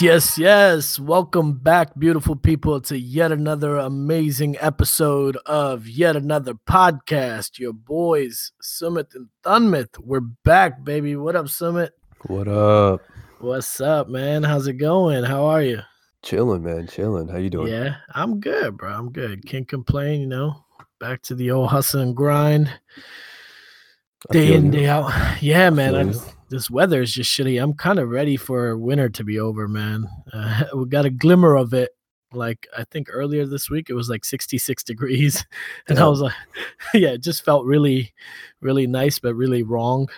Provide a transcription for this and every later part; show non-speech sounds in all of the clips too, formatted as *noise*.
Yes, yes, yes. Welcome back, beautiful people, to yet another amazing episode of yet another podcast. Your boys, Sumit and Thunmith. We're back, baby. What up, Sumit? What up? What's up, man? How's it going? How are you? Chilling, man. Chilling. How you doing? Yeah, I'm good, bro. I'm good. Can't complain, you know. Back to the old hustle and grind. Day in, you. day out. *sighs* Yeah, man. I you. just- this weather is just shitty. I'm kind of ready for winter to be over, man. Uh, *laughs* we got a glimmer of it. Like I think earlier this week, it was like 66 degrees, *laughs* and I was like, *laughs* yeah, it just felt really, really nice, but really wrong.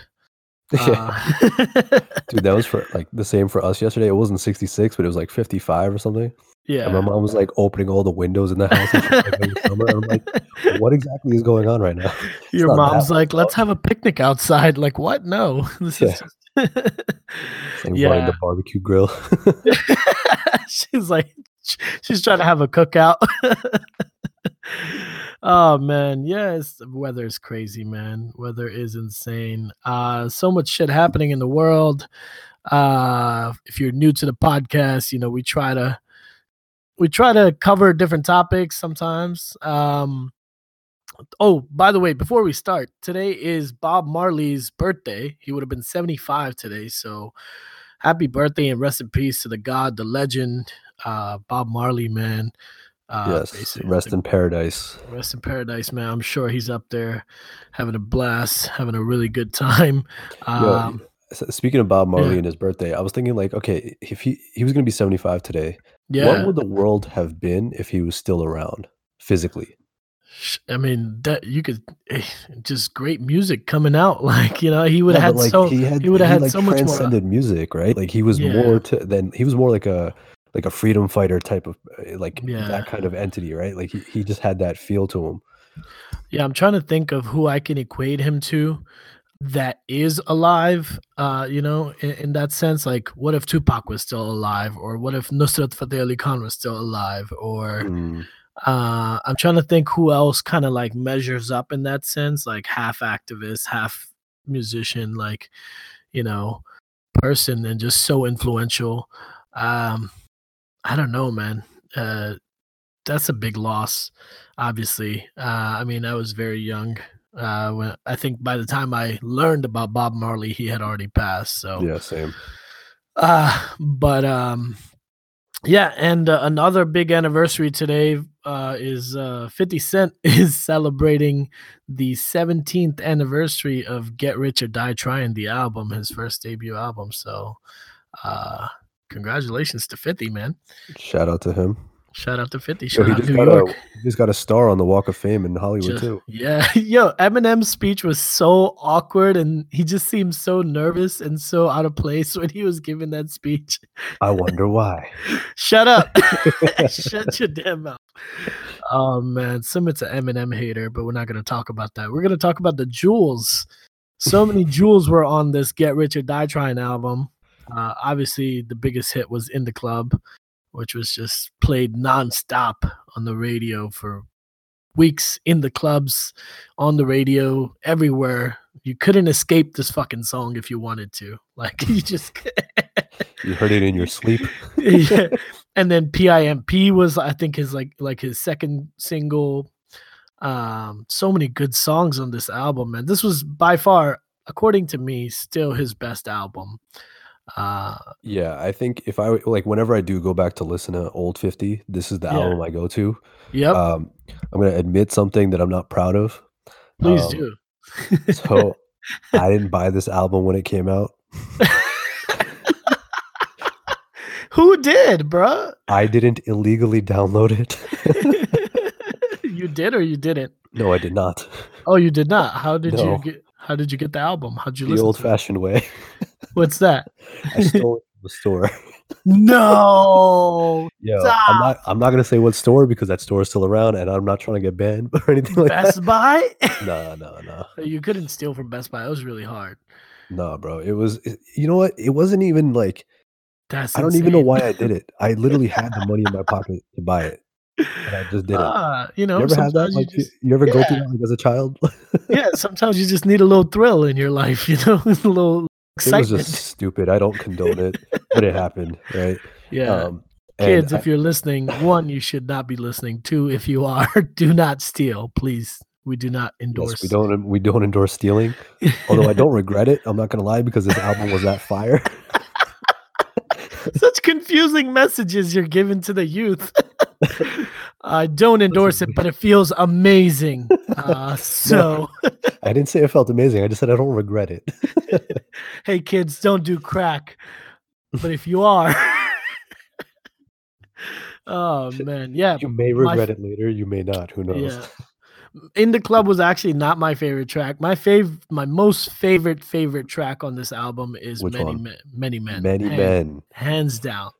Yeah. Uh, Dude, that was for like the same for us yesterday. It wasn't 66, but it was like 55 or something. Yeah. And my mom was like opening all the windows in the house and shit, like, in the *laughs* summer. I'm like, what exactly is going on right now? *laughs* Your mom's like, let's have a picnic outside. Like, what? No, *laughs* this is just. It's like yeah, the barbecue grill. she's like, she's trying to have a cookout. oh man, yes, the weather is crazy, man. Weather is insane. Uh, so much shit happening in the world. Uh, if you're new to the podcast, you know we try to we try to cover different topics sometimes. Um, oh, by the way, before we start, today is Bob Marley's birthday. He would have been 75 today, so happy birthday and rest in peace to the god, the legend, uh, Bob Marley, man. Uh, yes. basically, Rest in paradise. Rest in paradise, man. I'm sure he's up there having a blast, having a really good time. Um, speaking of Bob Marley yeah. and his birthday, I was thinking like, okay, if he he was gonna be 75 today, yeah, what would the world have been if he was still around physically? I mean, that you could eh, just great music coming out. *laughs* Like you know, he would have had like so he had he would have had like so much more. transcended music, right? Like he was Yeah. more to than he was more like a like a freedom fighter type of uh, like Yeah. that kind of entity, right? Like he, he just had that feel to him. Yeah, I'm trying to think of who I can equate him to that is alive. Uh, you know, in, in that sense, like what if Tupac was still alive, or what if Nusrat Fateh Ali Khan was still alive, or Mm, uh, I'm trying to think who else kind of like measures up in that sense, like half activist, half musician, like you know, person, and just so influential. Um, I don't know, man. Uh, that's a big loss, obviously. Uh, I mean, I was very young. Uh, when I think by the time I learned about Bob Marley, he had already passed. So yeah, same. uh, but um, yeah, and uh, another big anniversary today uh, is uh, 50 Cent *laughs* is celebrating the 17th anniversary of Get Rich or Die Trying, the album, his first debut album. So, uh, congratulations to 50, man. Shout out to him. Shout out to 50. Yo, Shout he out New got York. a just got a star on the Walk of Fame in Hollywood Just- too. yeah, *laughs* yo, Eminem's speech was so awkward, and he just seemed so nervous and so out of place *laughs* when he was giving that speech. I wonder why. *laughs* Shut up! Shut your damn mouth. Oh man, Sumit's an Eminem hater, but we're not gonna talk about that. We're gonna talk about the jewels. So many jewels were on this Get Rich or Die Trying album. Uh, obviously, the biggest hit was In the Club, which was just played nonstop on the radio for weeks in the clubs, on the radio, everywhere. You couldn't escape this fucking song if you wanted to. *laughs* Like you just *laughs* *laughs* You heard it in your sleep. yeah. And then PIMP was I think his like like his second single. Um so many good songs on this album man. this was by far according to me still his best album. Uh Yeah, I think if I like whenever I do go back to listen to old 50, this is the Yeah. album I go to. yep, Um, I'm gonna admit something that I'm not proud of. please um, do. So *laughs* I didn't buy this album when it came out. Who did, bruh? I didn't illegally download it. *laughs* you did or you didn't? no, I did not. Oh, you did not. How did No. you get how did you get the album? How'd you The listen old fashioned way. What's that? I stole it from the store. no. *laughs* Yo, Stop. I'm not I'm not gonna say what store because that store is still around and I'm not trying to get banned *laughs* or anything like that. Best Buy? that. *laughs* No, no, no. you couldn't steal from Best Buy. It was really hard. No, bro. It was it- you know what? It wasn't even like That's I don't even know why I did it. I literally had the money in my pocket to buy it. And I just did it. Ah, you know, you ever had that? Like, you, just, you ever go through that like as a child? yeah, sometimes you just need a little thrill in your life, you know, a little it was just *laughs* stupid. I don't condone it, but it happened, right? Yeah. Um, Kids, I- if you're listening, one, you should not be listening. Two, if you are, *laughs* do not steal, please. We do not endorse. yes, we don't we don't endorse stealing. Although I don't regret it. I'm not gonna lie because this album was that fire. *laughs* Such confusing messages you're giving to the youth. I don't endorse it, but it feels amazing. *laughs* Uh, so, *laughs* I didn't say it felt amazing. I just said I don't regret it. *laughs* hey, kids, don't do crack. But if you are, oh man, yeah, you may regret f- it later. You may not. Who knows? yeah. In the Club was actually not my favorite track. My fav, my most favorite favorite track on this album is Which Many one? Men. Many Men. Many Hand- men. hands down.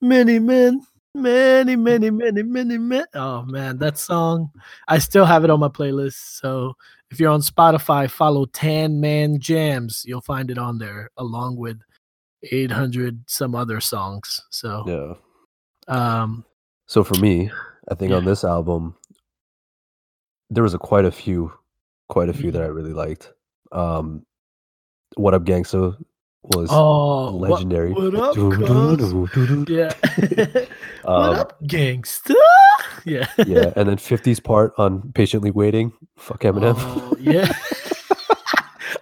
Many men, many, many, many, many many. Oh man, that song. I still have it on my playlist. So if you're on Spotify, follow Tan Man Jams. You'll find it on there along with 800 some other songs. So Yeah. um So for me, I think on this album, there was a quite a few, quite a few that I really liked. Um, what up, Gangsta was oh legendary. What, up, Doo, doo, cuz? doo, doo, doo. Yeah. Um, *laughs* what up, gangsta? *laughs* Yeah. yeah, and then 50's part on patiently waiting. Fuck Eminem. Oh, yeah. *laughs*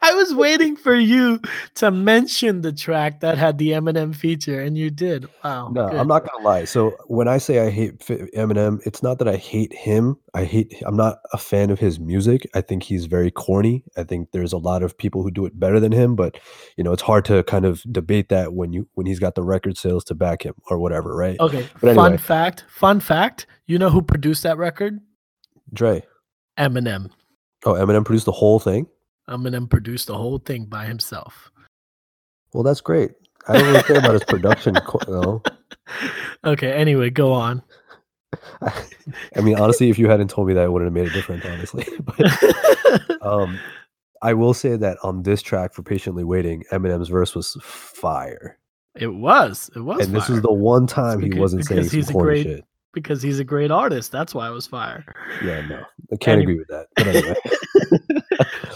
*laughs* I was waiting for you to mention the track that had the Eminem feature, and you did. Wow. No, good. I'm not gonna lie. So when I say I hate Eminem, it's not that I hate him. I hate. I'm not a fan of his music. I think he's very corny. I think there's a lot of people who do it better than him, but you know, it's hard to kind of debate that when you when he's got the record sales to back him or whatever, right? Okay. But fun fact. Fun fact. You know who produced that record? Dre. Eminem. Oh, Eminem produced the whole thing. Eminem produced the whole thing by himself. Well, that's great. I don't really care about his production. though. *laughs* Okay. Anyway, go on. *laughs* I mean, honestly, if you hadn't told me that, it wouldn't have made a difference, honestly. *laughs* But um, I will say that on this track for patiently waiting, Eminem's verse was fire. it was. It was. and this fire. is the one time he wasn't saying because some a corny great- shit. because he's a great artist. That's why it was fire. Yeah, no, I can't Any- agree with that. But anyway, *laughs*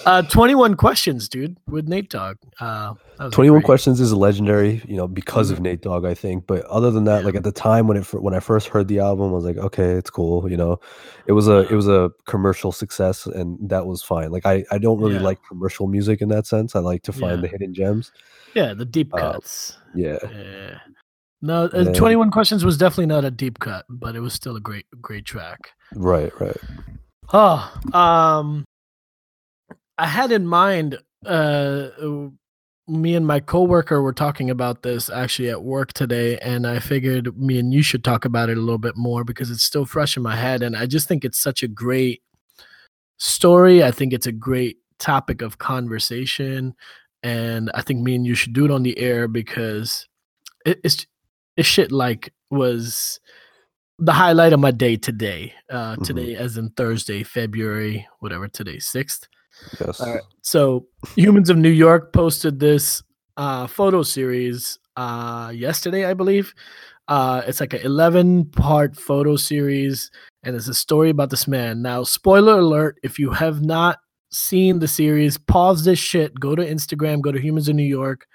Uh, 21 questions, dude, with Nate Dogg. Uh, that was Twenty One great- Questions is legendary, you know, because Mm-hmm. of Nate Dogg, I think. But other than that, like at the time when it when I first heard the album, I was like, okay, it's cool, you know. It was a it was a commercial success, and that was fine. Like I I don't really Yeah. like commercial music in that sense. I like to find Yeah. the hidden gems. Yeah, the deep Uh, cuts. Yeah, Yeah. No, uh, then- 21 questions was definitely not a deep cut, but it was still a great, great track. right, right. Oh, um, I had in mind, uh, me and my coworker were talking about this actually at work today, and I figured me and you should talk about it a little bit more because it's still fresh in my head, and I just think it's such a great story. I think it's a great topic of conversation, and I think me and you should do it on the air because it, it's it's shit like was the highlight of my day today. Uh, Mhm. today, as in Thursday, February, whatever today, sixth. Yes. All right. So, Humans of New York posted this uh, photo series uh, yesterday, I believe. Uh, it's like an 11 part photo series, and it's a story about this man. Now, spoiler alert if you have not seen the series, pause this shit, go to Instagram, go to Humans of New York,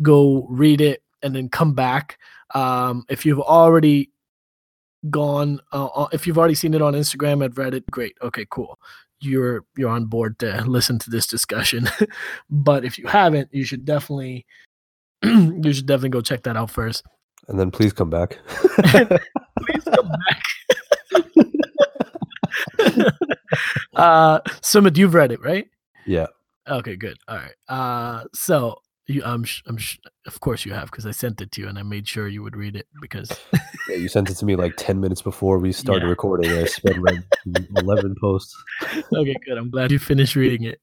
go read it, and then come back. Um, if you've already gone, uh, uh, if you've already seen it on Instagram and read it, great. Okay, cool you're you're on board to *laughs* listen to this discussion. *laughs* but if you haven't, you should definitely *clears throat* you should definitely go check that out first. And then please come back. *laughs* Please come back. uh Sumit, you've read it, right? yeah. Okay, good. All right. Uh so you I'm sh- I'm sh- of course you have because I sent it to you and I made sure you would read it because Yeah, you sent it to me like 10 minutes before we started Yeah. recording. I *laughs* sped read 11 posts. okay, good. I'm glad you finished reading it.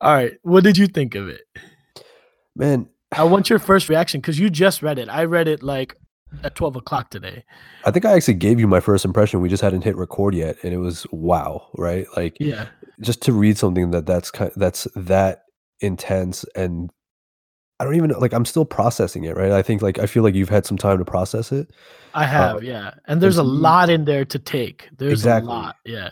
All right. What did you think of it? Man, I want your first reaction because you just read it. I read it like at 12 o'clock today. I think I actually gave you my first impression. We just hadn't hit record yet, and it was wow, right? Like Yeah. just to read something that that's kind that's that intense, and I don't even like I'm still processing it, right? I think like I feel like you've had some time to process it, I have, yeah. And there's a lot in there to take. There's Exactly. a lot. Yeah.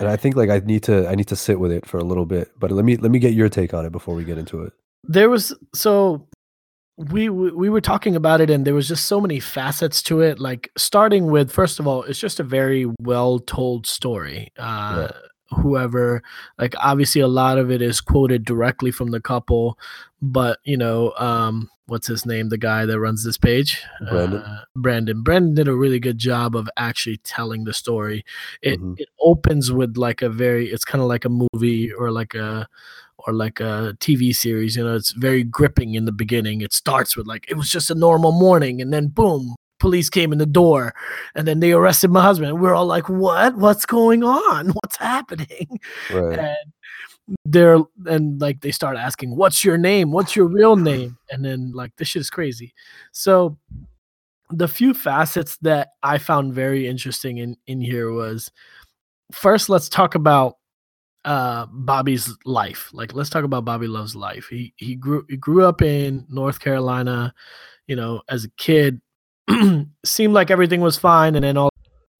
and I think like I need to I need to sit with it for a little bit. But let me let me get your take on it before we get into it. There was so we, we we were talking about it and there was just so many facets to it like starting with first of all it's just a very well told story uh Yeah. Whoever like obviously a lot of it is quoted directly from the couple but you know um what's his name the guy that runs this page Brandon? uh, brandon brandon did a really good job of actually telling the story it Mhm. it opens with like a very it's kind of like a movie or like a or like a TV series, you know, it's very gripping in the beginning. It starts with like it was just a normal morning and then boom, police came in the door and then they arrested my husband. And we're all like, "What? What's going on? *laughs* What's happening?" Right. And they're and like they start asking, "What's your name? What's your real name?" And then like this shit is crazy. So the few facets that I found very interesting in in here was first let's talk about uh Bobby's life. Like let's talk about Bobby Love's life. He he grew he grew up in North Carolina, you know, as a kid. *clears throat* seemed like everything was fine and then all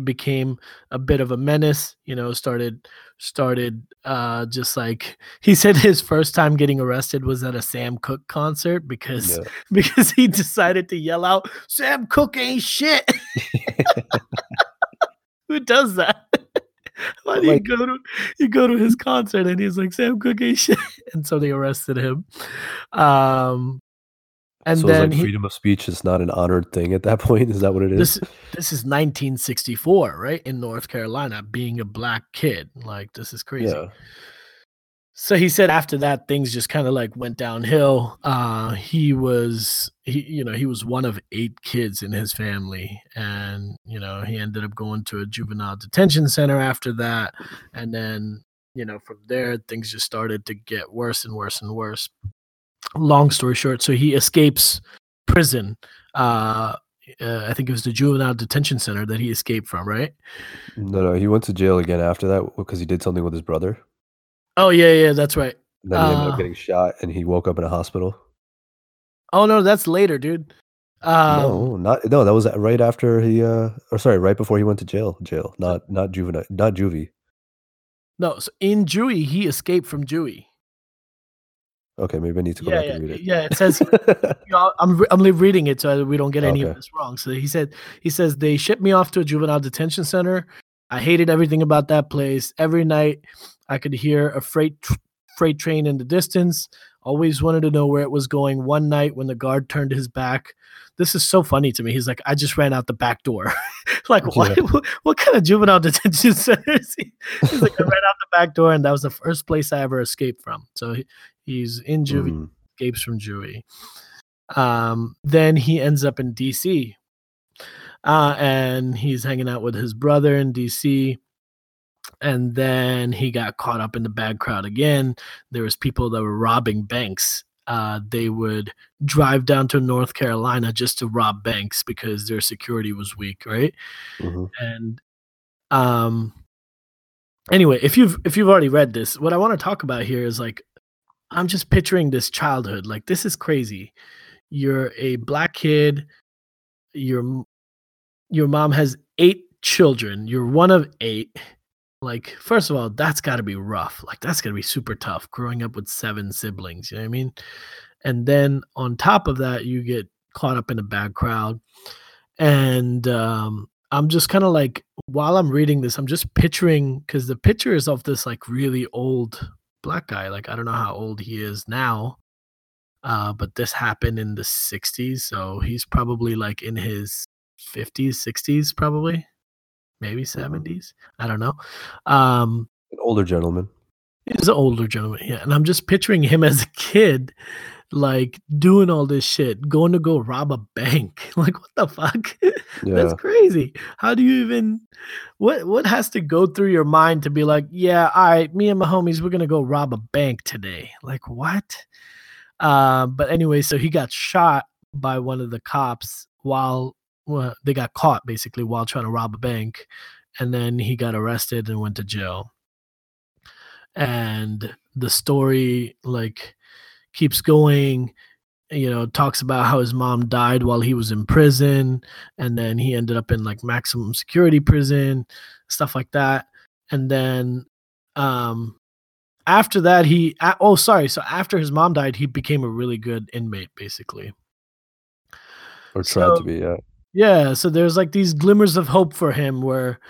became a bit of a menace, you know, started started uh just like *laughs* he said his first time getting arrested was at a Sam Cooke concert because Yeah. *laughs* because he decided to yell out Sam Cooke ain't shit. *laughs* Who does that? Why do you go to you go to his concert and he's like Sam Cooke ain't shit, and so they arrested him. Um, and so it's then like he, freedom of speech is not an honored thing at that *laughs* point. Is that what it is? this this is 1964, right in North Carolina, being a black kid. Like this is crazy. yeah. So he said after that things just kind of like went downhill. Uh he was he you know, he was one of eight kids in his family and you know, he ended up going to a juvenile detention center after that and then you know, from there things just started to get worse and worse and worse. Long story short, so he escapes prison. Uh uh, I think it was the juvenile detention center that he escaped from, right? No, no, he went to jail again after that because he did something with his brother. Oh yeah, yeah, that's right. And then he ended Uh, up getting shot, and he woke up in a hospital. Oh no, that's later, dude. Um, no, not no. That was right after he, uh, or sorry, right before he went to jail. Jail, not not juvenile, not juvie. No, so in juvie, he escaped from juvie. Okay, maybe I need to go Yeah, back yeah, and read it. yeah. It says *laughs* you know, I'm I'm reading it so we don't get any of this wrong. So he said he says they shipped me off to a juvenile detention center. I hated everything about that place. Every night I could hear a freight tr- freight train in the distance. Always wanted to know where it was going. One night when the guard turned his back, this is so funny to me. He's like, I just ran out the back door. *laughs* like, what, Yeah. what? What kind of juvenile *laughs* detention center is he? He's like, I ran out the back door, and that was the first place I ever escaped from. So he, he's in juvie Mm, escapes from juvie. Um, then he ends up in DC. Uh, and he's hanging out with his brother in DC. And then he got caught up in the bad crowd again. There was people that were robbing banks. Uh, they would drive down to North Carolina just to rob banks because their security was weak, right? mhm. and um anyway if you've if you've already read this what i want to talk about here is like i'm just picturing this childhood like this is crazy you're a black kid your your mom has eight children you're one of eight like first of all that's got to be rough like that's got to be super tough growing up with seven siblings you know what i mean? And then on top of that you get caught up in a bad crowd and um i'm just kind of like while i'm reading this i'm just picturing because the picture is of this like really old black guy like i don't know how old he is now uh but this happened in the 60s so he's probably like in his 50s 60s probably maybe 70s i don't know um An older gentleman. He's an older gentleman, yeah. And I'm just picturing him as a kid, like doing all this shit, going to go rob a bank. *laughs* Like, what the fuck? *laughs* That's crazy. How do you even what what has to go through your mind to be like, yeah, all right, me and my homies, we're gonna go rob a bank today. Like what? Uh, but anyway, so he got shot by one of the cops while well, they got caught basically while trying to rob a bank, and then he got arrested and went to jail and the story like keeps going you know talks about how his mom died while he was in prison and then he ended up in like maximum security prison stuff like that and then um after that he oh sorry so after his mom died he became a really good inmate basically or tried So to be. Yeah. Yeah, so there's like these glimmers of hope for him where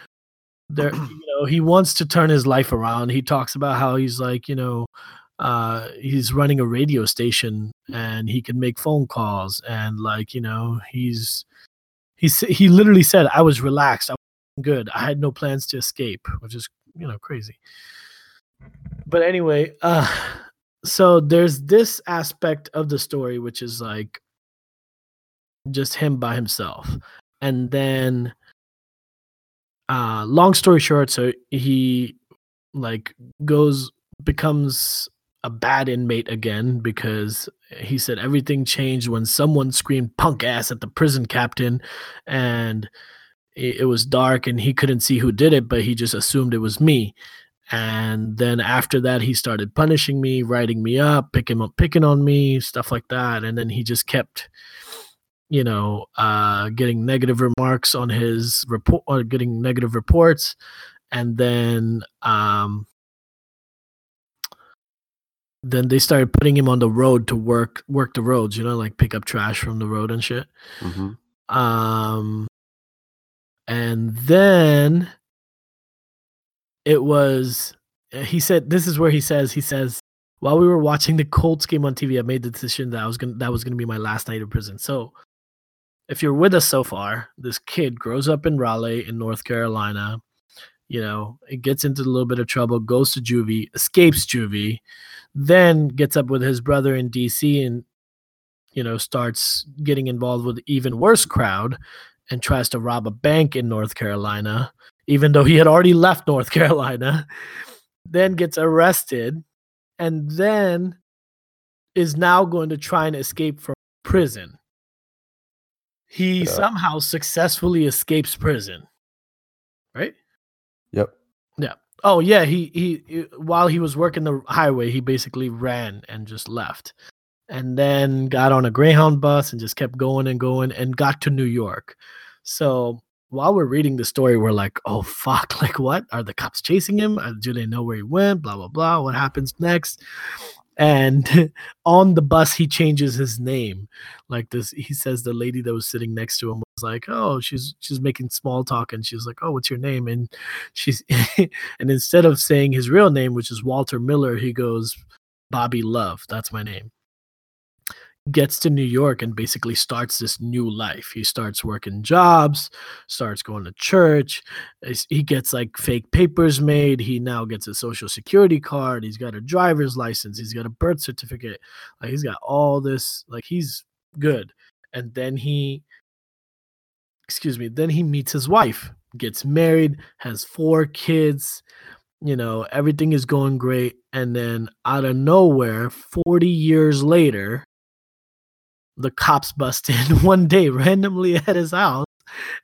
there *clears throat* you know, he wants to turn his life around. He talks about how he's like, you know, uh he's running a radio station and he can make phone calls and like, you know, he's he's he literally said I was relaxed. I was good. I had no plans to escape, which is, you know, crazy. But anyway, uh so there's this aspect of the story which is like just him by himself. And then uh long story short, so he like goes becomes a bad inmate again because he said everything changed when someone screamed punk ass at the prison captain. And it, it was dark and he couldn't see who did it but he just assumed it was me. And then after that he started punishing me writing me up picking up picking on me stuff like that. And then he just kept you know uh getting negative remarks on his report or getting negative reports and then um then they started putting him on the road to work work the roads you know like pick up trash from the road and shit. Hmm um and then it was he said this is where he says he says while we were watching the Colts game on TV I made the decision that I was going to that was going to be my last night in prison. So if you're with us so far this kid grows up in Raleigh in North Carolina you know it gets into a little bit of trouble goes to juvie escapes juvie then gets up with his brother in DC and you know starts getting involved with even worse crowd and tries to rob a bank in North Carolina even though he had already left North *laughs* Carolina then gets arrested and then is now going to try and escape from prison he Yeah. somehow successfully escapes prison right Yep. Yeah. Oh yeah, he, he he while he was working the highway, he basically ran and just left. And then got on a Greyhound bus and just kept going and going and got to New York. So while we're reading the story, we're like, oh fuck, *laughs* like what? Are the cops chasing him? Uh, Do they know where he went? Blah blah blah. What happens next? And *laughs* on the bus, he changes his name. Like this, he says the lady that was sitting next to him was like, "Oh, she's she's making small talk," and she's like, "Oh, what's your name?" And she's *laughs* and instead of saying his real name, which is Walter Miller, he goes, Bobby Love. That's my name. Gets to New York and basically starts this new life. He starts working jobs, starts going to church. He gets like fake papers made. He now gets a social security card. He's got a driver's license. He's got a birth certificate. Like he's got all this. Like he's good. And then he, excuse me, then he meets his wife, gets married, has four kids you know everything is going great and then out of nowhere 40 years later the cops bust in *laughs* one day randomly at his house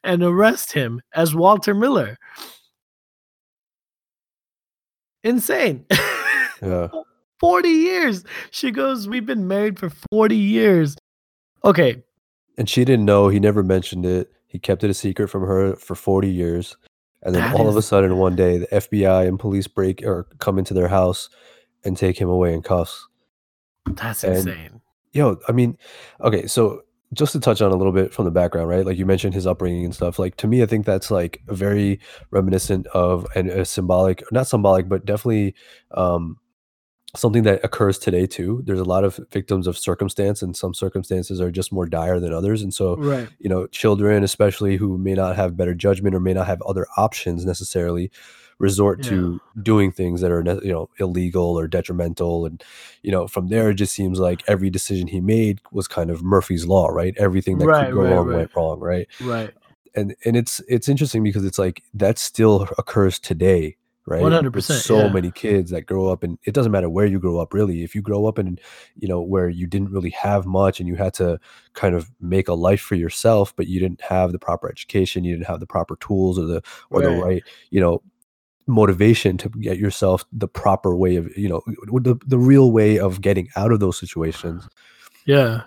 and arrest him as walter miller insane Yeah. *laughs* 40 years she goes we've been married for 40 years okay And she didn't know. He never mentioned it. He kept it a secret from her for 40 years. And then That all of a sudden, one day, the FBI and police break or come into their house and take him away in cuffs. that's And- insane Yo, I mean, okay, so just to touch on a little bit from the background, right? Like you mentioned his upbringing and stuff. Like to me, I think that's like very reminiscent of and a symbolic, not symbolic, but definitely um, something that occurs today too. There's a lot of victims of circumstance, and some circumstances are just more dire than others. And so, right you know, children, especially who may not have better judgment or may not have other options necessarily, resort to doing things that are, you know, illegal or detrimental. And, you know, from there, it just seems like every decision he made was kind of Murphy's Law, right? Everything that Right, could go right, wrong right. went wrong, right? right And and it's it's interesting because it's like that still occurs today, right? 100%, So yeah. many kids that grow up, and it doesn't matter where you grow up, really. If you grow up in, you know, where you didn't really have much, and you had to kind of make a life for yourself, but you didn't have the proper education, you didn't have the proper tools or the or the Right. right, you know, motivation to get yourself the proper way of, you know, the the real way of getting out of those situations. yeah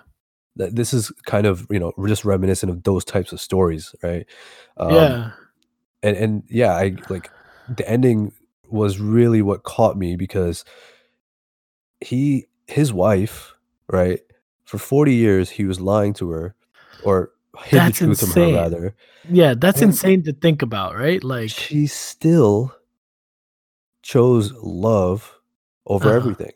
That this is kind of you know just reminiscent of those types of stories, right? Um, yeah and and yeah i like the ending was really what caught me because he his wife right for 40 years he was lying to her or hid That's the truth from her rather. Yeah, that's And insane to think about, right? Like she still chose love over Uh-huh. everything.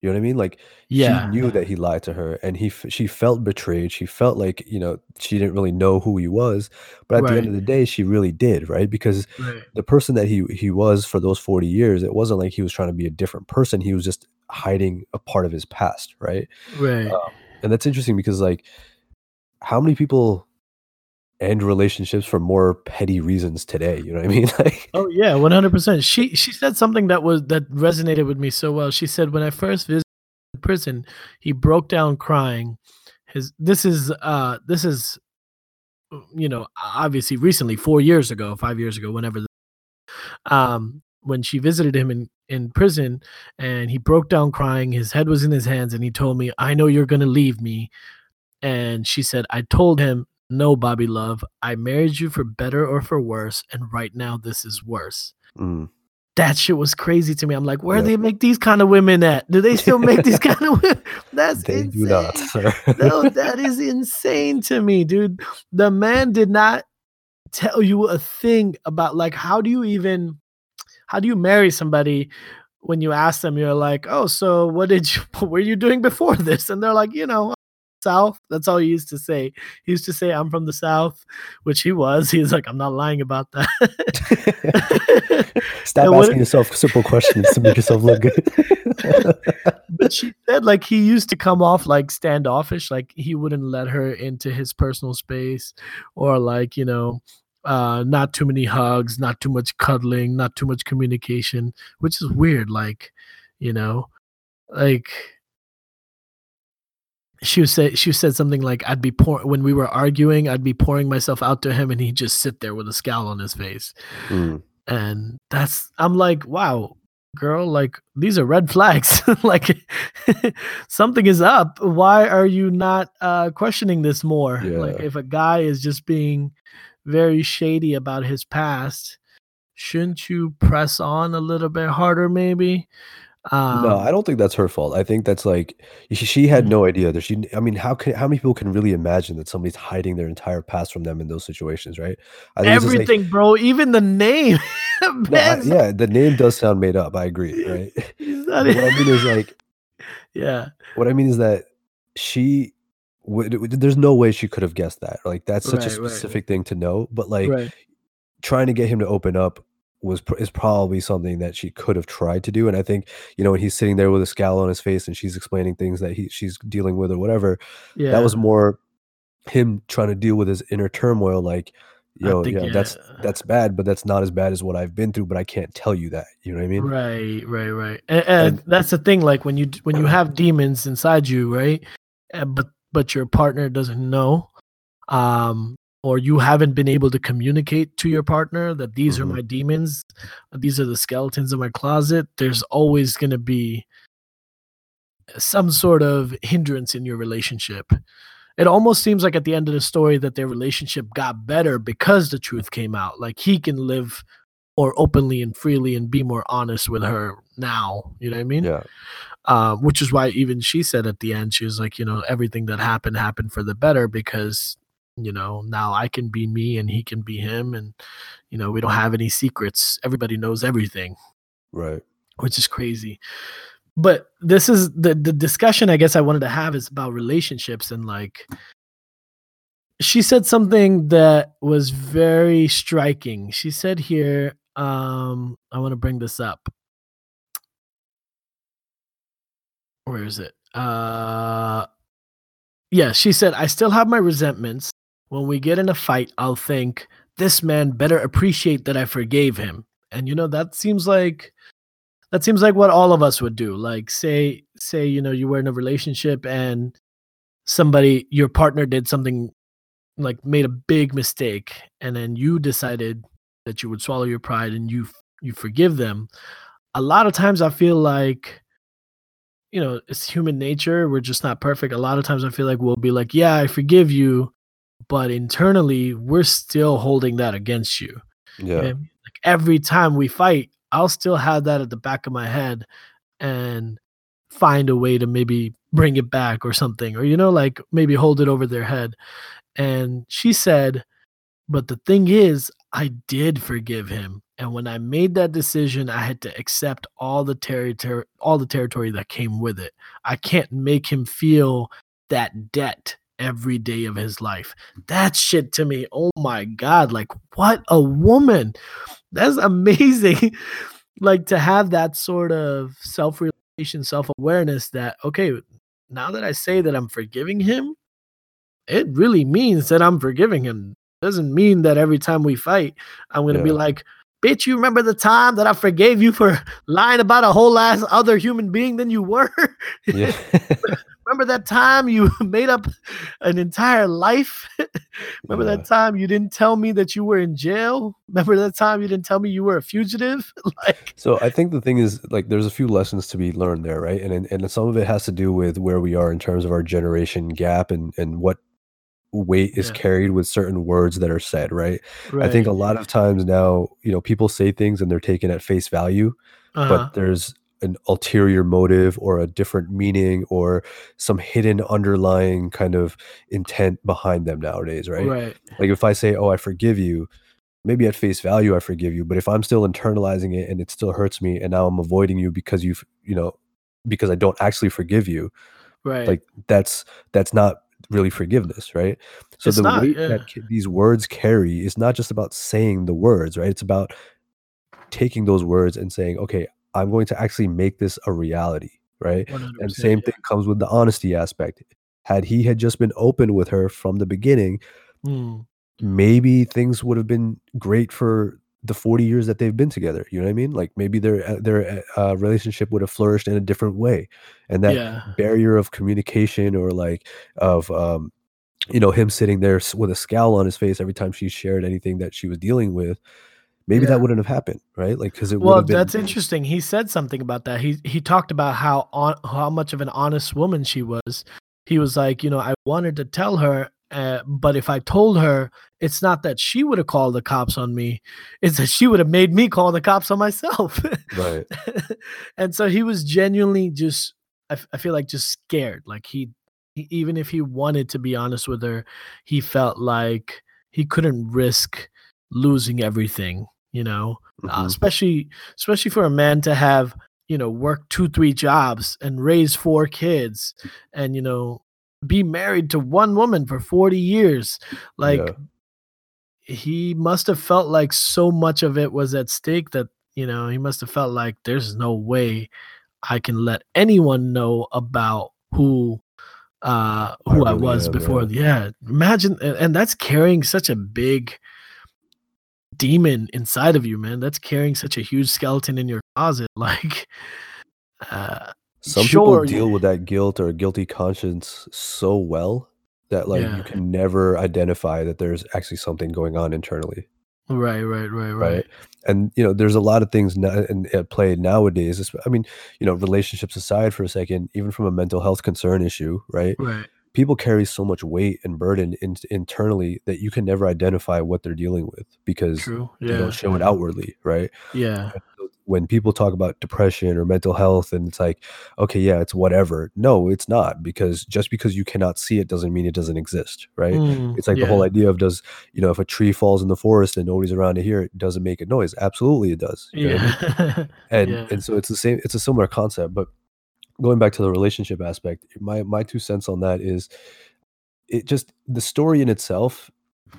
You know what I mean? Like she knew that he lied to her and he she felt betrayed. She felt like, you know, she didn't really know who he was, but at the end of the day she really did, right? Because Right. the person that he he was for those 40 years, it wasn't like he was trying to be a different person. He was just hiding a part of his past, right? Right. Um, and that's interesting because like how many people end relationships for more petty reasons today? You know what I mean? *laughs* Like Oh yeah, one hundred percent. She she said something that was that resonated with me so well. She said when I first visited prison, he broke down crying. His this is uh this is you know obviously recently four years ago, five years ago, whenever. The, um, when she visited him in in prison, and he broke down crying. His head was in his hands, and he told me, "I know you're gonna leave me." And she said, "I told him." No, Bobby Love, I married you for better or for worse, and right now this is worse mm, that shit was crazy to me. I'm like, where do yeah. they make these kind of women at? Do they still make these *laughs* kind of women? That's They do not, insane. sir. No, that is insane to me, dude. The man did not tell you a thing about like how do you even how do you marry somebody when you ask them you're like oh so what did you *laughs* what were you doing before this and they're like you know south that's all he used to say. He used to say i'm from the south which he was. *laughs* He's like i'm not lying about that. *laughs* Stop *laughs* And asking yourself simple questions to make yourself look good. but she said like he used to come off like standoffish like he wouldn't let her into his personal space or like you know uh not too many hugs not too much cuddling not too much communication which is weird like you know like she was say she said something like i'd be pour when we were arguing i'd be pouring myself out to him and he'd just sit there with a scowl on his face. Mm, and that's i'm like wow girl like these are red flags. *laughs* Like *laughs* something is up. Why are you not uh questioning this more? Like if a guy is just being very shady about his past shouldn't you press on a little bit harder maybe um no, I don't think that's her fault. I think that's like she, she had Mhm. no idea that she. I mean, how can how many people can really imagine that somebody's hiding their entire past from them in those situations, right? I think it's like everything bro even the name *laughs* no, I, yeah, the name does sound made up. I agree, *laughs* right? he's *laughs* But not what I mean is like yeah what I mean is that she. There's no way she could have guessed that. Like that's such a Right, right, right. specific thing to know. But like right trying to get him to open up was is probably something that she could have tried to do and i think you know when he's sitting there with a scowl on his face and she's explaining things that he she's dealing with or whatever yeah that was more him trying to deal with his inner turmoil like yo think, yeah that's yeah. that's bad but that's not as bad as what i've been through but i can't tell you that you know what i mean Right, right, right. And, and And- that's the thing. Like when you when you *clears throat* have demons inside you, right? But but your partner doesn't know, um, or you haven't been able to communicate to your partner that these Mhm. are my demons, uh, these are the skeletons in my closet. There's always going to be some sort of hindrance in your relationship. It almost seems like at the end of the story that their relationship got better because the truth came out. Like he can live more openly and freely and be more honest with her now. You know what I mean? yeah Uh, which is why even she said at the end, she was like, you know, everything that happened happened for the better because, you know, now I can be me and he can be him. And, you know, we don't have any secrets. Everybody knows everything right which is crazy. But this is the the discussion I guess I wanted to have is about relationships and like she said something that was very striking. She said here um I want to bring this up. Where is it? Uh yeah, she said I still have my resentments. When we get in a fight, I'll think this man better appreciate that I forgave him. And you know that seems like that seems like what all of us would do. Like say say you know you were in a relationship and somebody your partner did something like made a big mistake and then you decided that you would swallow your pride and you you forgive them. A lot of times i feel like you know it's human nature. We're just not perfect. A lot of times i feel like we'll be like yeah i forgive you but internally we're still holding that against you you know yeah Like every time we fight, I'll still have that at the back of my head and find a way to maybe bring it back or something, or you know, like maybe hold it over their head. And she said, But the thing is, I did forgive him. And when I made that decision, I had to accept all the territory all the territory that came with it. I can't make him feel that debt every day of his life. That shit to me, oh my god, like what a woman. That's amazing. *laughs* like to have that sort of self-realization, self-awareness that okay, now that I say that I'm forgiving him, it really means that I'm forgiving him. Doesn't mean that every time we fight, I'm gonna be like, bitch, you remember the time that I forgave you for lying about a whole ass other human being than you were? Yeah. *laughs* remember that time you *laughs* made up an entire life? *laughs* remember Yeah. that time you didn't tell me that you were in jail? Remember that time you didn't tell me you were a fugitive? like, So I think the thing is, like, there's a few lessons to be learned there, right? And and, and some of it has to do with where we are in terms of our generation gap and and what weight is Yeah. carried with certain words that are said, right? I think a lot of times now, you know, people say things and they're taken at face value, uh-huh. but there's an ulterior motive or a different meaning or some hidden underlying kind of intent behind them nowadays, right? right. Like if I say, "Oh, I forgive you," maybe at face value I forgive you, but if I'm still internalizing it and it still hurts me and now I'm avoiding you because you've, you know, because I don't actually forgive you, Right. like that's that's not really forgiveness, right? So It's the not, weight yeah. that these words carry is not just about saying the words, right? It's about taking those words and saying, "Okay, I'm going to actually make this a reality," right? And same yeah. thing comes with the honesty aspect. Had he had just been open with her from the beginning, Mm, maybe things would have been great for the 40 years that they've been together. You know what I mean? Like maybe their uh, their uh, relationship would have flourished in a different way, and that yeah. barrier of communication or like of um, you know him sitting there with a scowl on his face every time she shared anything that she was dealing with, maybe Yeah. that wouldn't have happened, right? Like because it would Well, have been that's interesting. He said something about that. He he talked about how on how much of an honest woman she was. He was like, you know, I wanted to tell her, uh, but if I told her, it's not that she would have called the cops on me; it's that she would have made me call the cops on myself. right. *laughs* and so he was genuinely just, I, f- I feel like, just scared. Like he, he, even if he wanted to be honest with her, he felt like he couldn't risk losing everything. You know, uh, Mhm. especially especially for a man to have you know work two three jobs and raise four kids and you know be married to one woman for 40 years like Yeah. he must have felt like so much of it was at stake that you know he must have felt like there's no way i can let anyone know about who uh who i, really was before yeah. yeah imagine and that's carrying such a big demon inside of you man that's carrying such a huge skeleton in your closet *laughs* like uh Some Sure, people deal yeah. with that guilt or guilty conscience so well that like Yeah. you can never identify that there's actually something going on internally. right right right right? right And you know, there's a lot of things now in, at play nowadays. I mean, you know, relationships aside for a second, even from a mental health concern issue, right? right People carry so much weight and burden in, internally that you can never identify what they're dealing with because true they yeah don't show it outwardly, right? yeah When people talk about depression or mental health, and it's like, okay, yeah, it's whatever. No, it's not because just because you cannot see it doesn't mean it doesn't exist, right? Mm, It's like the whole idea of does you know if a tree falls in the forest and nobody's around to hear it, does it make a noise? Absolutely, it does. Know I mean? yeah *laughs* And yeah and so it's the same. It's a similar concept, but going back to the relationship aspect, my my two cents on that is, it just the story in itself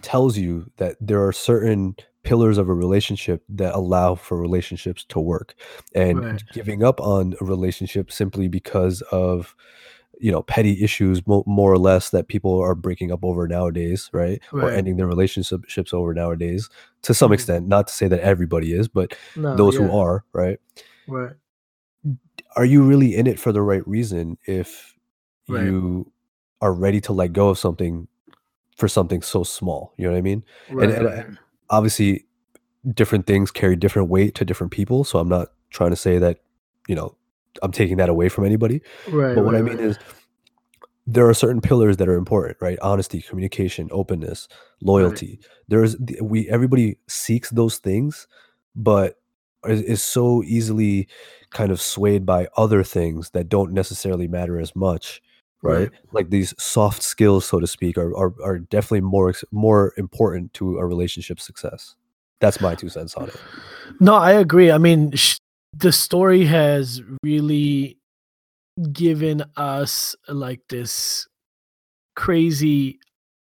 tells you that there are certain pillars of a relationship that allow for relationships to work, and Right. giving up on a relationship simply because of you know petty issues mo- more or less that people are breaking up over nowadays right, or ending their relationships over nowadays to some Mhm. extent not to say that everybody is but no those who are right right are you really in it for the right reason if Right. you are ready to let go of something for something so small you know what i mean right, and right. Obviously different things carry different weight to different people so i'm not trying to say that you know i'm taking that away from anybody. Right but what right, i mean right. is there are certain pillars that are important right? Honesty communication openness loyalty. There's we everybody seeks those things but is, is so easily kind of swayed by other things that don't necessarily matter as much right? Right. Like these soft skills, so to speak, are are, are definitely more more important to a relationship success. That's my two cents on it. No, I agree. I mean, sh- the story has really given us like this crazy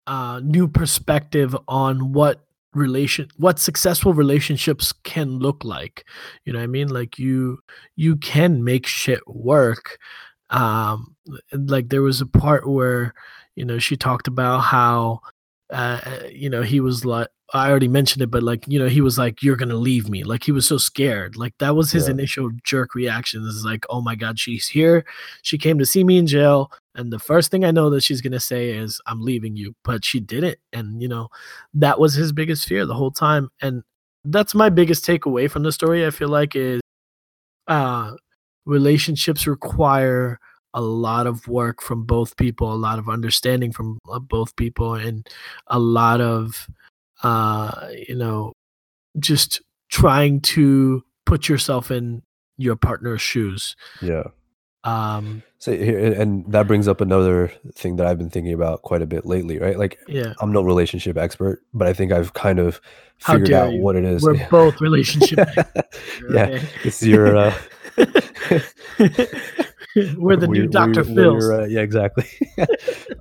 uh new perspective on what relation what successful relationships can look like you know what i mean like you you can make shit work um like there was a part where you know she talked about how uh you know he was like i already mentioned it but like you know he was like you're gonna leave me. Like he was so scared. Like that was his Yeah. initial jerk reaction is like oh my god she's here. She came to see me in jail and the first thing i know that she's gonna say is i'm leaving you but she didn't and you know that was his biggest fear the whole time and that's my biggest takeaway from the story i feel like is uh relationships require a lot of work from both people a lot of understanding from uh, both people and a lot of uh you know just trying to put yourself in your partner's shoes Yeah. um So here, and- and that brings up another thing that I've been thinking about quite a bit lately, right? Like yeah I'm no relationship expert, but I think I've kind of figured out you. what it is. we're both relationship *laughs* yeah, it's your uh, *laughs* we're the new we're- dr we're- phil's uh, yeah, exactly. *laughs*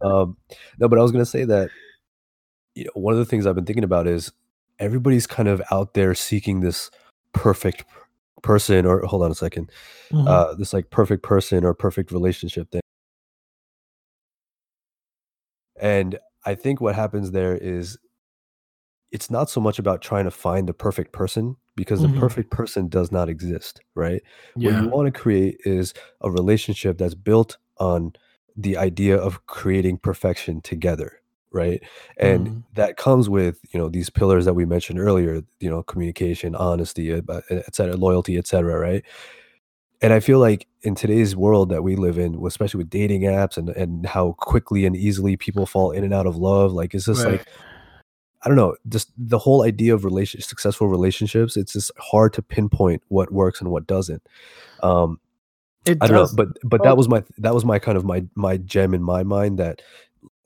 um, no, but I was gonna say that you know, one of the things I've been thinking about is everybody's kind of out there seeking this perfect person, or hold on a second, Mhm. uh, this like perfect person or perfect relationship thing. And I think what happens there is it's not so much about trying to find the perfect person because Mhm. the perfect person does not exist, right? What you want to create is a relationship that's built on the idea of creating perfection together, right? And Mhm. that comes with, you know, these pillars that we mentioned earlier, you know, communication, honesty, uh, uh, et cetera, loyalty, et cetera, right? And I feel like in today's world that we live in, especially with dating apps and, and how quickly and easily people fall in and out of love, like it's just Right. like I don't know, just the whole idea of relation successful relationships, it's just hard to pinpoint what works and what doesn't. Um, it I don't does know, but but that was my that was my kind of my my gem in my mind that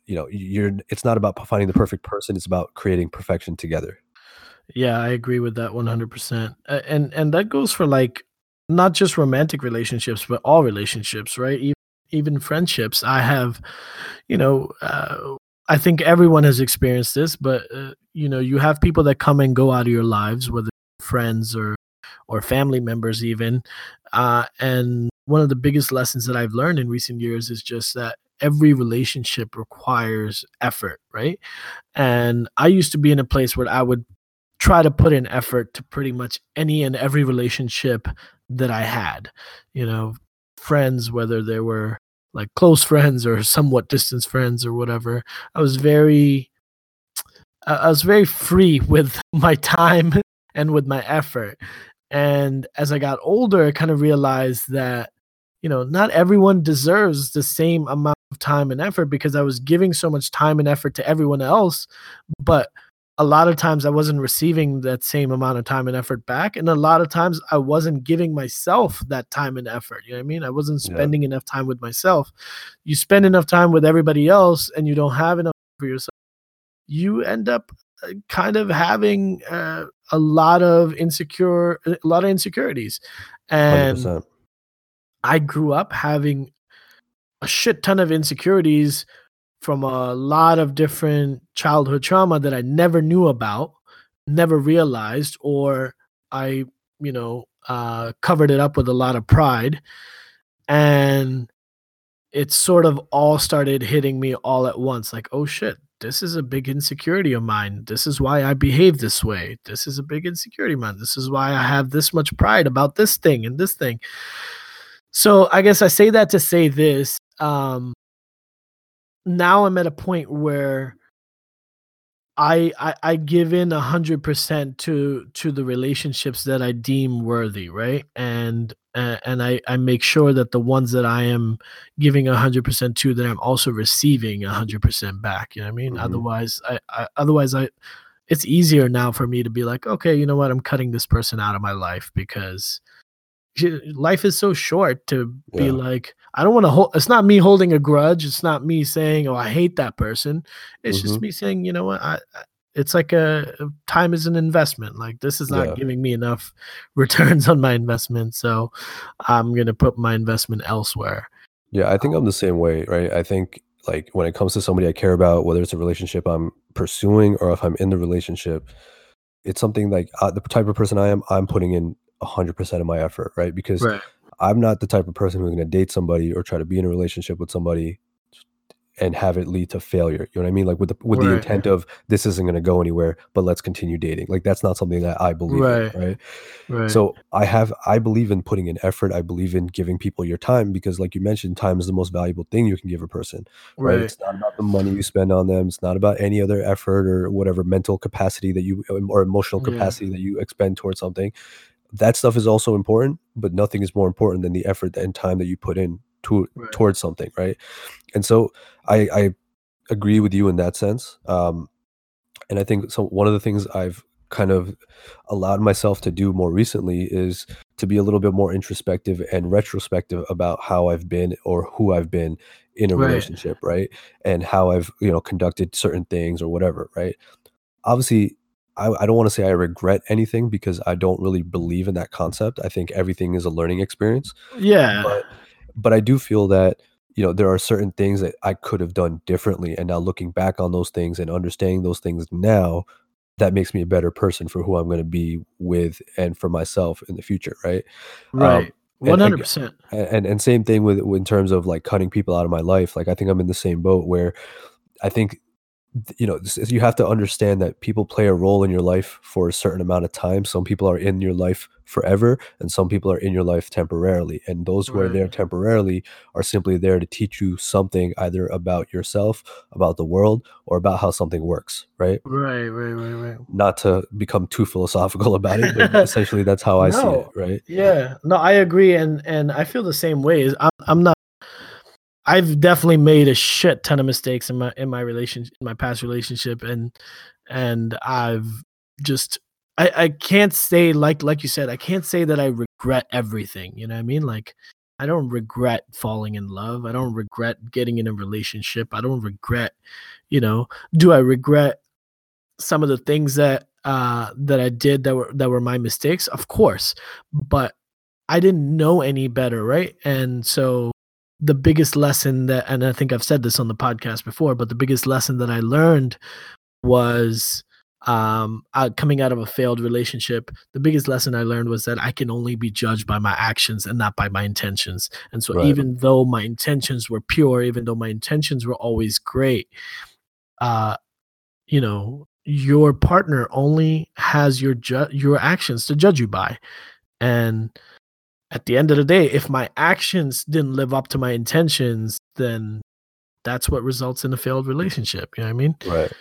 you know you're it's not about finding the perfect person, it's about creating perfection together. Yeah, I agree with that 100%. And and that goes for like not just romantic relationships, but all relationships, right? Even, even friendships. I have, you know, uh, I think everyone has experienced this, but uh, you know, you have people that come and go out of your lives, whether friends or or family members even. Uh, and one of the biggest lessons that I've learned in recent years is just that every relationship requires effort, right? And I used to be in a place where I would try to put in effort to pretty much any and every relationship that I had. You know, friends, whether they were like close friends or somewhat distant friends or whatever. I was very I was very free *laughs* with my time and with my effort. And as I got older, I kind of realized that, you know, not everyone deserves the same amount of time and effort because I was giving so much time and effort to everyone else. But a lot of times I wasn't receiving that same amount of time and effort back. And a lot of times I wasn't giving myself that time and effort. You know what I mean? I wasn't Yeah. spending enough time with myself. You spend enough time with everybody else and you don't have enough for yourself. You end up uh, kind of having uh, a lot of insecure, a lot of insecurities. And percent. I grew up having a shit ton of insecurities from a lot of different childhood trauma that I never knew about, never realized, or I, you know, uh, covered it up with a lot of pride. And it sort of all started hitting me all at once like, oh shit, this is a big insecurity of mine. This is why I behave this way. This is a big insecurity of mine. This is why I have this much pride about this thing and this thing. So I guess I say that to say this. Um, now I'm at a point where I I, I give in a hundred percent to to the relationships that I deem worthy, right? And uh, and I I make sure that the ones that I am giving a hundred percent to, that I'm also receiving a hundred percent back. You know what I mean? Mhm. Otherwise, I, I otherwise I it's easier now for me to be like, okay, you know what? I'm cutting this person out of my life because life is so short to be like I don't want to hold. It's not me holding a grudge. It's not me saying, "Oh, I hate that person." It's just Mhm. me saying, you know what? I, I it's like a time is an investment. Like this is not Yeah. giving me enough *laughs* returns on my investment, so I'm gonna put my investment elsewhere. Yeah, I think I'm the same way, right? I think like when it comes to somebody I care about, whether it's a relationship I'm pursuing or if I'm in the relationship, it's something like uh, the type of person I am, I'm putting in 100% of my effort, right? Because Right. I'm not the type of person who's going to date somebody or try to be in a relationship with somebody and have it lead to failure. You know what I mean? Like with the with the intent of this isn't going to go anywhere, but let's continue dating. Like that's not something that I believe Right. in, right? Right. So I have I believe in putting in effort. I believe in giving people your time because like you mentioned, time is the most valuable thing you can give a person, right? right. It's not about the money you spend on them. It's not about any other effort or whatever mental capacity that you or emotional Yeah. capacity that you expend towards something. That stuff is also important, but nothing is more important than the effort and time that you put in to Right. towards something, right? And so I I agree with you in that sense. Um, and I think so. One of the things I've kind of allowed myself to do more recently is to be a little bit more introspective and retrospective about how I've been or who I've been in a Right. relationship, right? And how I've you know conducted certain things or whatever, right? Obviously, I, I don't want to say I regret anything because I don't really believe in that concept. I think everything is a learning experience Yeah. but but I do feel that you know there are certain things that I could have done differently, and now looking back on those things and understanding those things now, that makes me a better person for who I'm going to be with and for myself in the future, right? Um, Right. and One hundred percent. and and same thing with in terms of like cutting people out of my life. Like I think I'm in the same boat where I think th- you know you have to understand that people play a role in your life for a certain amount of time. Some people are in your life forever, and some people are in your life temporarily. And those who are there temporarily are simply there to teach you something either about yourself, about the world, or about how something works. Right? Right. Right. Right. Right. Not to become too philosophical *laughs* about it, but essentially that's how I see it. *laughs* Right? Yeah. No, I agree, and and I feel the same way. I'm I'm not. I've definitely made a shit ton of mistakes in my in my relationship in my past relationship and and I've just I I can't say like like you said I can't say that I regret everything you know what I mean? Like I don't regret falling in love. I don't regret getting in a relationship. I don't regret you know do I regret some of the things that uh that I did that were that were my mistakes? Of course but I didn't know any better right? And so the biggest lesson that and I think I've said this on the podcast before but the biggest lesson that I learned was um uh, coming out of a failed relationship the biggest lesson i learned was that i can only be judged by my actions and not by my intentions and so Right. even though my intentions were pure even though my intentions were always great uh you know your partner only has your ju- your actions to judge you by and at the end of the day if my actions didn't live up to my intentions then that's what results in a failed relationship you know what i mean Right.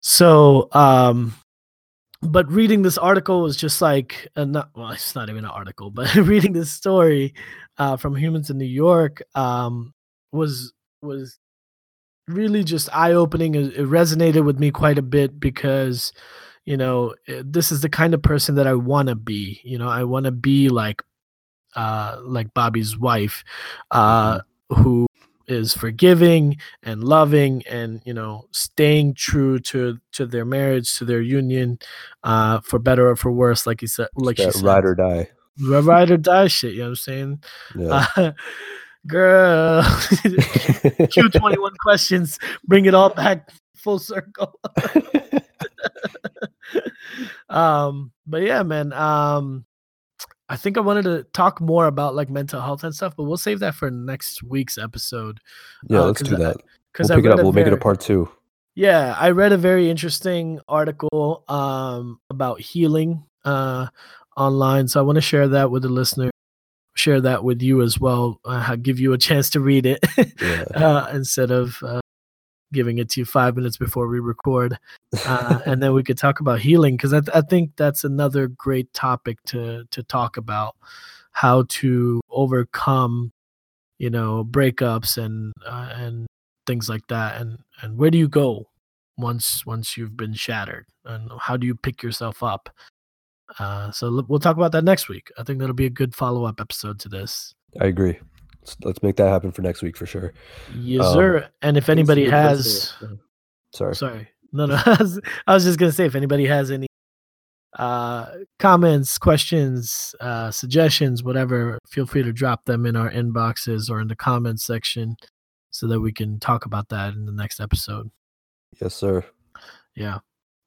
so, um, but reading this article was just like, uh, not, well, it's not even an article, but *laughs* reading this story uh, from Humans in New York um, was was really just eye opening. It, it resonated with me quite a bit because, you know, eh, this is the kind of person that I want to be. You know, I want to be like, uh, like Bobby's wife, uh, who is forgiving and loving and you know staying true to to their marriage to their union uh for better or for worse like he said like she said ride or die. ride or die shit you know what i'm saying? Yeah. uh, *laughs* girl. *laughs* Q21 *laughs* questions bring it all back full circle. Um but yeah man um i think i wanted to talk more about like mental health and stuff but we'll save that for next week's episode yeah, uh, let's do that. because We'll I pick it up. We'll make it a part two. yeah, I read a very interesting article um, about healing uh, online, so I want to share that with the listener. Share that with you as well. Uh, give you a chance to read it *laughs* Yeah. uh, instead of uh, giving it to you five minutes before we record, uh, and then we could talk about healing because I, th- I think that's another great topic to to talk about how to overcome, you know, breakups and uh, and things like that, and and where do you go once once you've been shattered, and how do you pick yourself up? Uh, so l- we'll talk about that next week. I think that'll be a good follow up episode to this. I agree. Let's, let's make that happen for next week for sure. Yes, Um, sir. And if anybody has, Sorry. sorry, no, no, *laughs* I was, I was just gonna say if anybody has any uh comments, questions, uh suggestions, whatever, feel free to drop them in our inboxes or in the comments section so that we can talk about that in the next episode. Yes, sir. Yeah.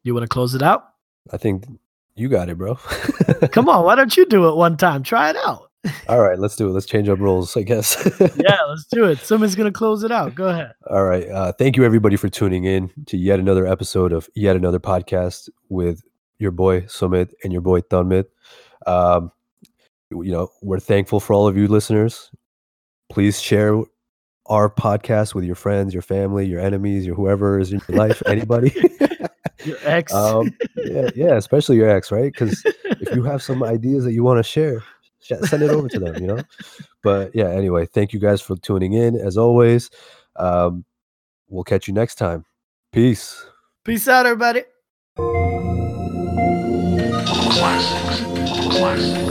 You want to close it out? I think you got it, bro. *laughs* Come on, why don't you do it one time? Try it out. All right, let's do it. Let's change up roles, I guess. *laughs* Yeah, let's do it. Someone's gonna close it out. Go ahead. All right. Uh, thank you, everybody, for tuning in to yet another episode of yet another podcast with your boy Sumit and your boy Tanmit. Um, you know, we're thankful for all of you listeners. Please share our podcast with your friends, your family, your enemies, your whoever is in your life, anybody. *laughs* Your ex. um, yeah, yeah, especially your ex, right? Because if you have some ideas that you want to share, sh- send it over to them, you know? But yeah, anyway, thank you guys for tuning in. As always, um, we'll catch you next time. Peace. Peace out, everybody. Classics. Classics.